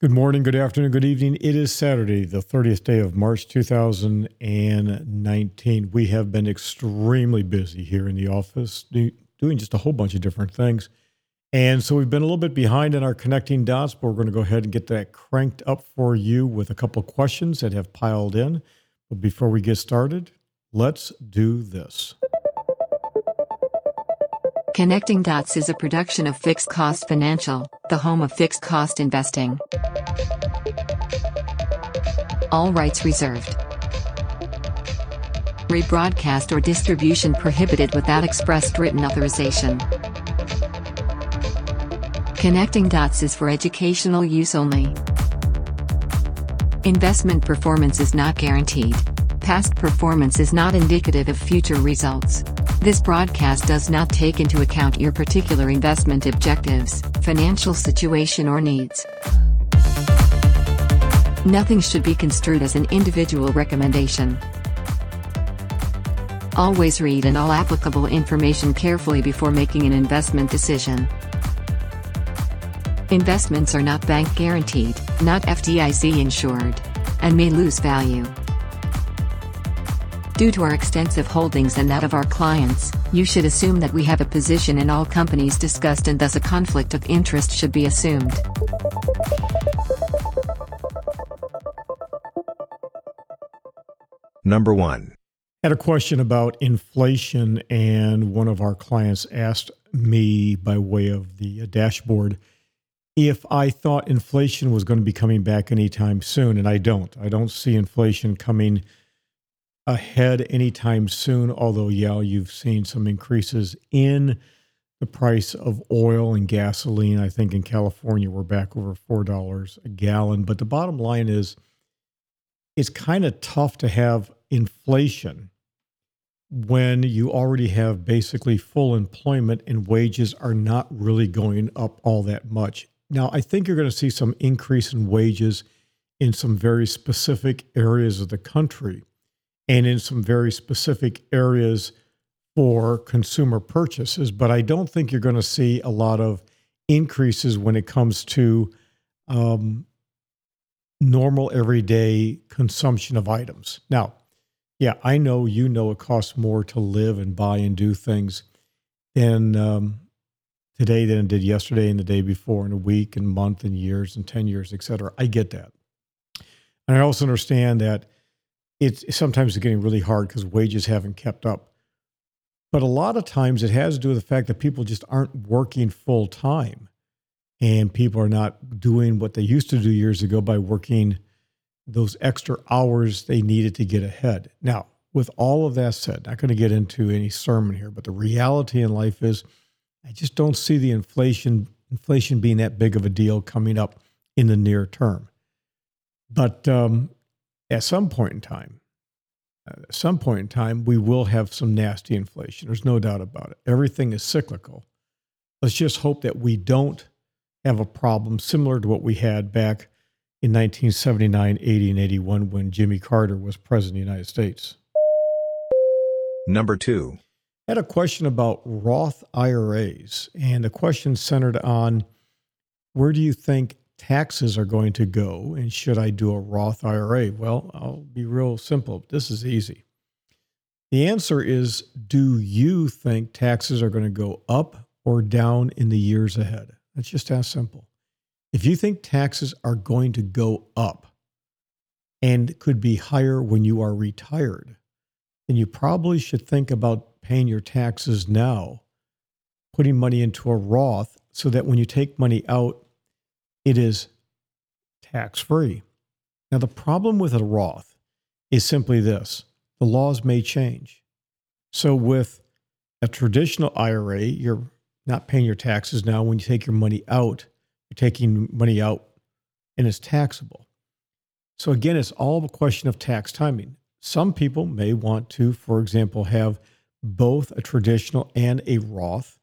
Good morning, good afternoon, good evening. It is Saturday, the 30th day of March 2019. We have been extremely busy here in the office doing just a whole bunch of different things. And so we've been a little bit behind in our connecting dots, but we're going to go ahead and get that cranked up for you with a couple questions that have piled in. But before we get started, let's do this. Connecting Dots is a production of Fixed Cost Financial, the home of fixed cost investing. All rights reserved. Rebroadcast or distribution prohibited without expressed written authorization. Connecting Dots is for educational use only. Investment performance is not guaranteed. Past performance is not indicative of future results. This broadcast does not take into account your particular investment objectives, financial situation, or needs. Nothing should be construed as an individual recommendation. Always read and all applicable information carefully before making an investment decision. Investments are not bank guaranteed, not FDIC insured, and may lose value. Due to our extensive holdings and that of our clients, you should assume that we have a position in all companies discussed and thus a conflict of interest should be assumed. Number one. Had a question about inflation, and one of our clients asked me by way of the dashboard if I thought inflation was going to be coming back anytime soon, and I don't. I don't see inflation coming ahead anytime soon. Although, yeah, you've seen some increases in the price of oil and gasoline. I think in California, we're back over $4 a gallon. But the bottom line is, it's kind of tough to have inflation when you already have basically full employment and wages are not really going up all that much. Now, I think you're going to see some increase in wages in some very specific areas of the country and in some very specific areas for consumer purchases. But I don't think you're going to see a lot of increases when it comes to um, normal everyday consumption of items. Now, yeah, I know you know it costs more to live and buy and do things than um, today than it did yesterday and the day before, and a week and month and years and 10 years, et cetera. I get that. And I also understand that it's sometimes it's getting really hard because wages haven't kept up. But a lot of times it has to do with the fact that people just aren't working full time and people are not doing what they used to do years ago by working those extra hours they needed to get ahead. Now, with all of that said, not going to get into any sermon here, but the reality in life is I just don't see the inflation inflation being that big of a deal coming up in the near term. But um, at some point in time, uh, at some point in time, we will have some nasty inflation. There's no doubt about it. Everything is cyclical. Let's just hope that we don't have a problem similar to what we had back in 1979, 80, and 81 when Jimmy Carter was president of the United States. Number two. I had a question about Roth IRAs, and the question centered on where do you think taxes are going to go and should I do a Roth IRA? Well, I'll be real simple. This is easy. The answer is do you think taxes are going to go up or down in the years ahead? That's just as simple. If you think taxes are going to go up and could be higher when you are retired, then you probably should think about paying your taxes now, putting money into a Roth so that when you take money out, it is tax free. Now, the problem with a Roth is simply this the laws may change. So, with a traditional IRA, you're not paying your taxes now. When you take your money out, you're taking money out and it's taxable. So, again, it's all a question of tax timing. Some people may want to, for example, have both a traditional and a Roth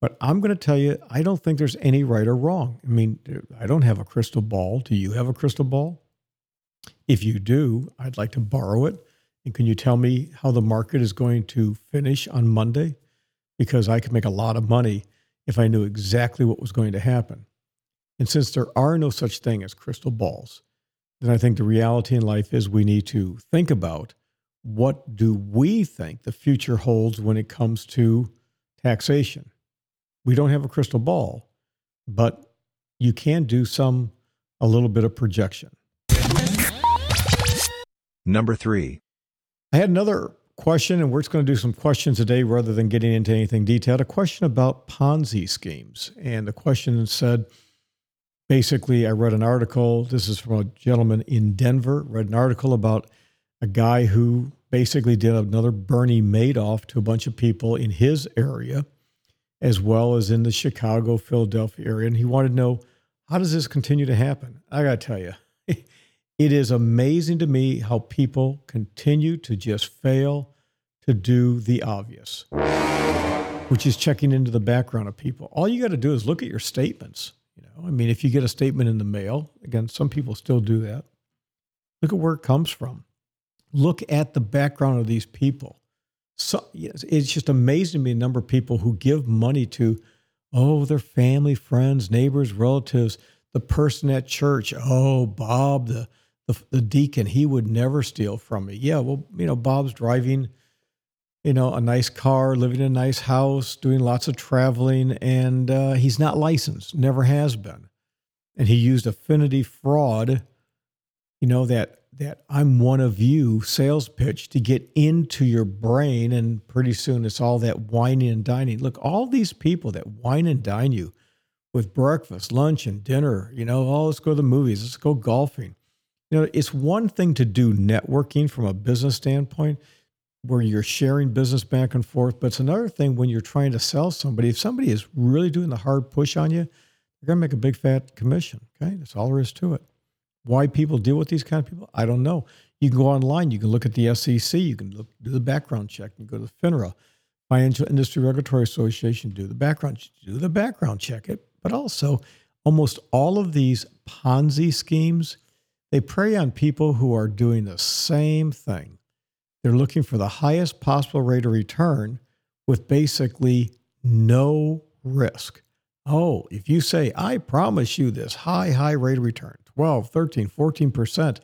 but I'm going to tell you, I don't think there's any right or wrong. I mean, I don't have a crystal ball. Do you have a crystal ball? If you do, I'd like to borrow it. And can you tell me how the market is going to finish on Monday? Because I could make a lot of money if I knew exactly what was going to happen. And since there are no such thing as crystal balls, then I think the reality in life is we need to think about what do we think the future holds when it comes to taxation. We don't have a crystal ball, but you can do some a little bit of projection. Number 3. I had another question, and we're just going to do some questions today rather than getting into anything detailed. A question about Ponzi schemes. And the question said basically, I read an article. This is from a gentleman in Denver, read an article about a guy who basically did another Bernie Madoff to a bunch of people in his area, as well as in the Chicago, Philadelphia area. And he wanted to know how does this continue to happen? I got to tell you, it is amazing to me how people continue to just fail to do the obvious, which is checking into the background of people. All you got to do is look at your statements. You know, I mean, if you get a statement in the mail, again, some people still do that. Look at where it comes from. Look at the background of these people. So it's just amazing to me the number of people who give money to Oh, their family, friends, neighbors, relatives, the person at church. Oh, Bob, the, the, the deacon, he would never steal from me. Yeah, well, you know, Bob's driving, you know, a nice car, living in a nice house, doing lots of traveling, and uh, he's not licensed, never has been. And he used affinity fraud, you know, that that I'm one of you sales pitch to get into your brain. And pretty soon it's all that wining and dining. Look, all these people that wine and dine you with breakfast, lunch, and dinner, you know, oh, let's go to the movies, let's go golfing. You know, it's one thing to do networking from a business standpoint where you're sharing business back and forth, but it's another thing when you're trying to sell somebody. If somebody is really doing the hard push on you, you're going to make a big fat commission. Okay. That's all there is to it. Why people deal with these kind of people, I don't know. You can go online, you can look at the SEC, you can look, do the background check, can go to the FINRA, Financial Industry Regulatory Association, do the background, do the background check it. But also, almost all of these Ponzi schemes, they prey on people who are doing the same thing. They're looking for the highest possible rate of return with basically no risk. Oh, if you say, I promise you this high, high rate of return, 12, 13, 14%,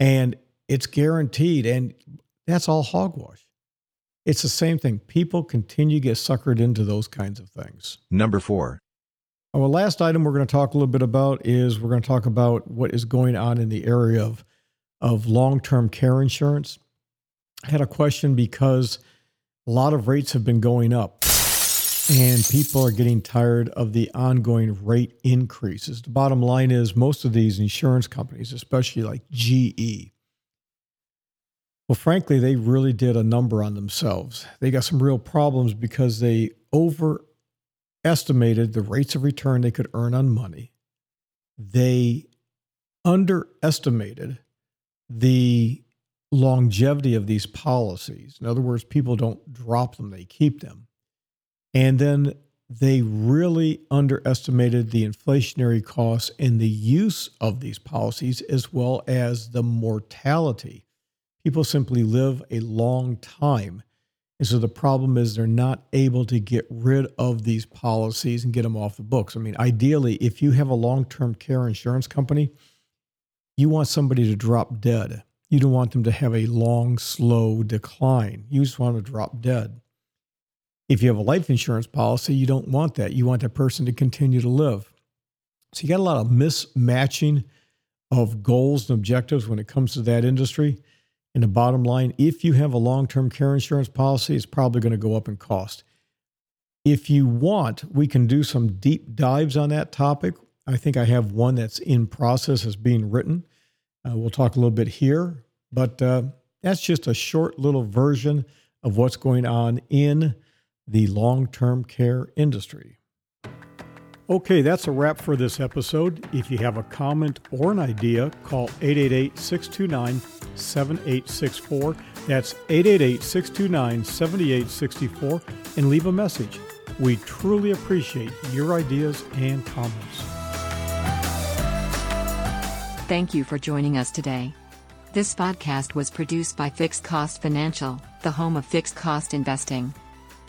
and it's guaranteed. And that's all hogwash. It's the same thing. People continue to get suckered into those kinds of things. Number four. Our last item we're going to talk a little bit about is we're going to talk about what is going on in the area of, of long term care insurance. I had a question because a lot of rates have been going up and people are getting tired of the ongoing rate increases. The bottom line is most of these insurance companies, especially like GE, well, frankly, they really did a number on themselves. They got some real problems because they overestimated the rates of return they could earn on money. They underestimated the longevity of these policies. In other words, people don't drop them, they keep them. And then they really underestimated the inflationary costs and the use of these policies, as well as the mortality. People simply live a long time. And so the problem is they're not able to get rid of these policies and get them off the books. I mean, ideally, if you have a long term care insurance company, you want somebody to drop dead. You don't want them to have a long, slow decline. You just want to drop dead. If you have a life insurance policy, you don't want that. You want that person to continue to live. So you got a lot of mismatching of goals and objectives when it comes to that industry. And the bottom line, if you have a long term care insurance policy, it's probably going to go up in cost. If you want, we can do some deep dives on that topic. I think I have one that's in process as being written. Uh, we'll talk a little bit here, but uh, that's just a short little version of what's going on in the long term care industry. Okay, that's a wrap for this episode. If you have a comment or an idea, call 888 629 7864. That's 888 629 7864 and leave a message. We truly appreciate your ideas and comments. Thank you for joining us today. This podcast was produced by Fixed Cost Financial, the home of fixed cost investing.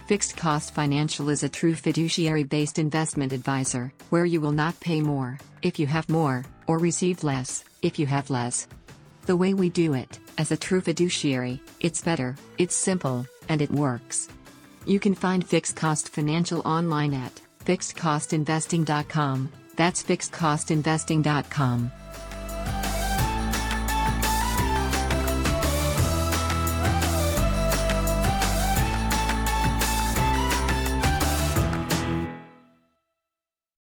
Fixed Cost Financial is a true fiduciary based investment advisor, where you will not pay more if you have more, or receive less if you have less. The way we do it, as a true fiduciary, it's better, it's simple, and it works. You can find Fixed Cost Financial online at fixedcostinvesting.com. That's fixedcostinvesting.com.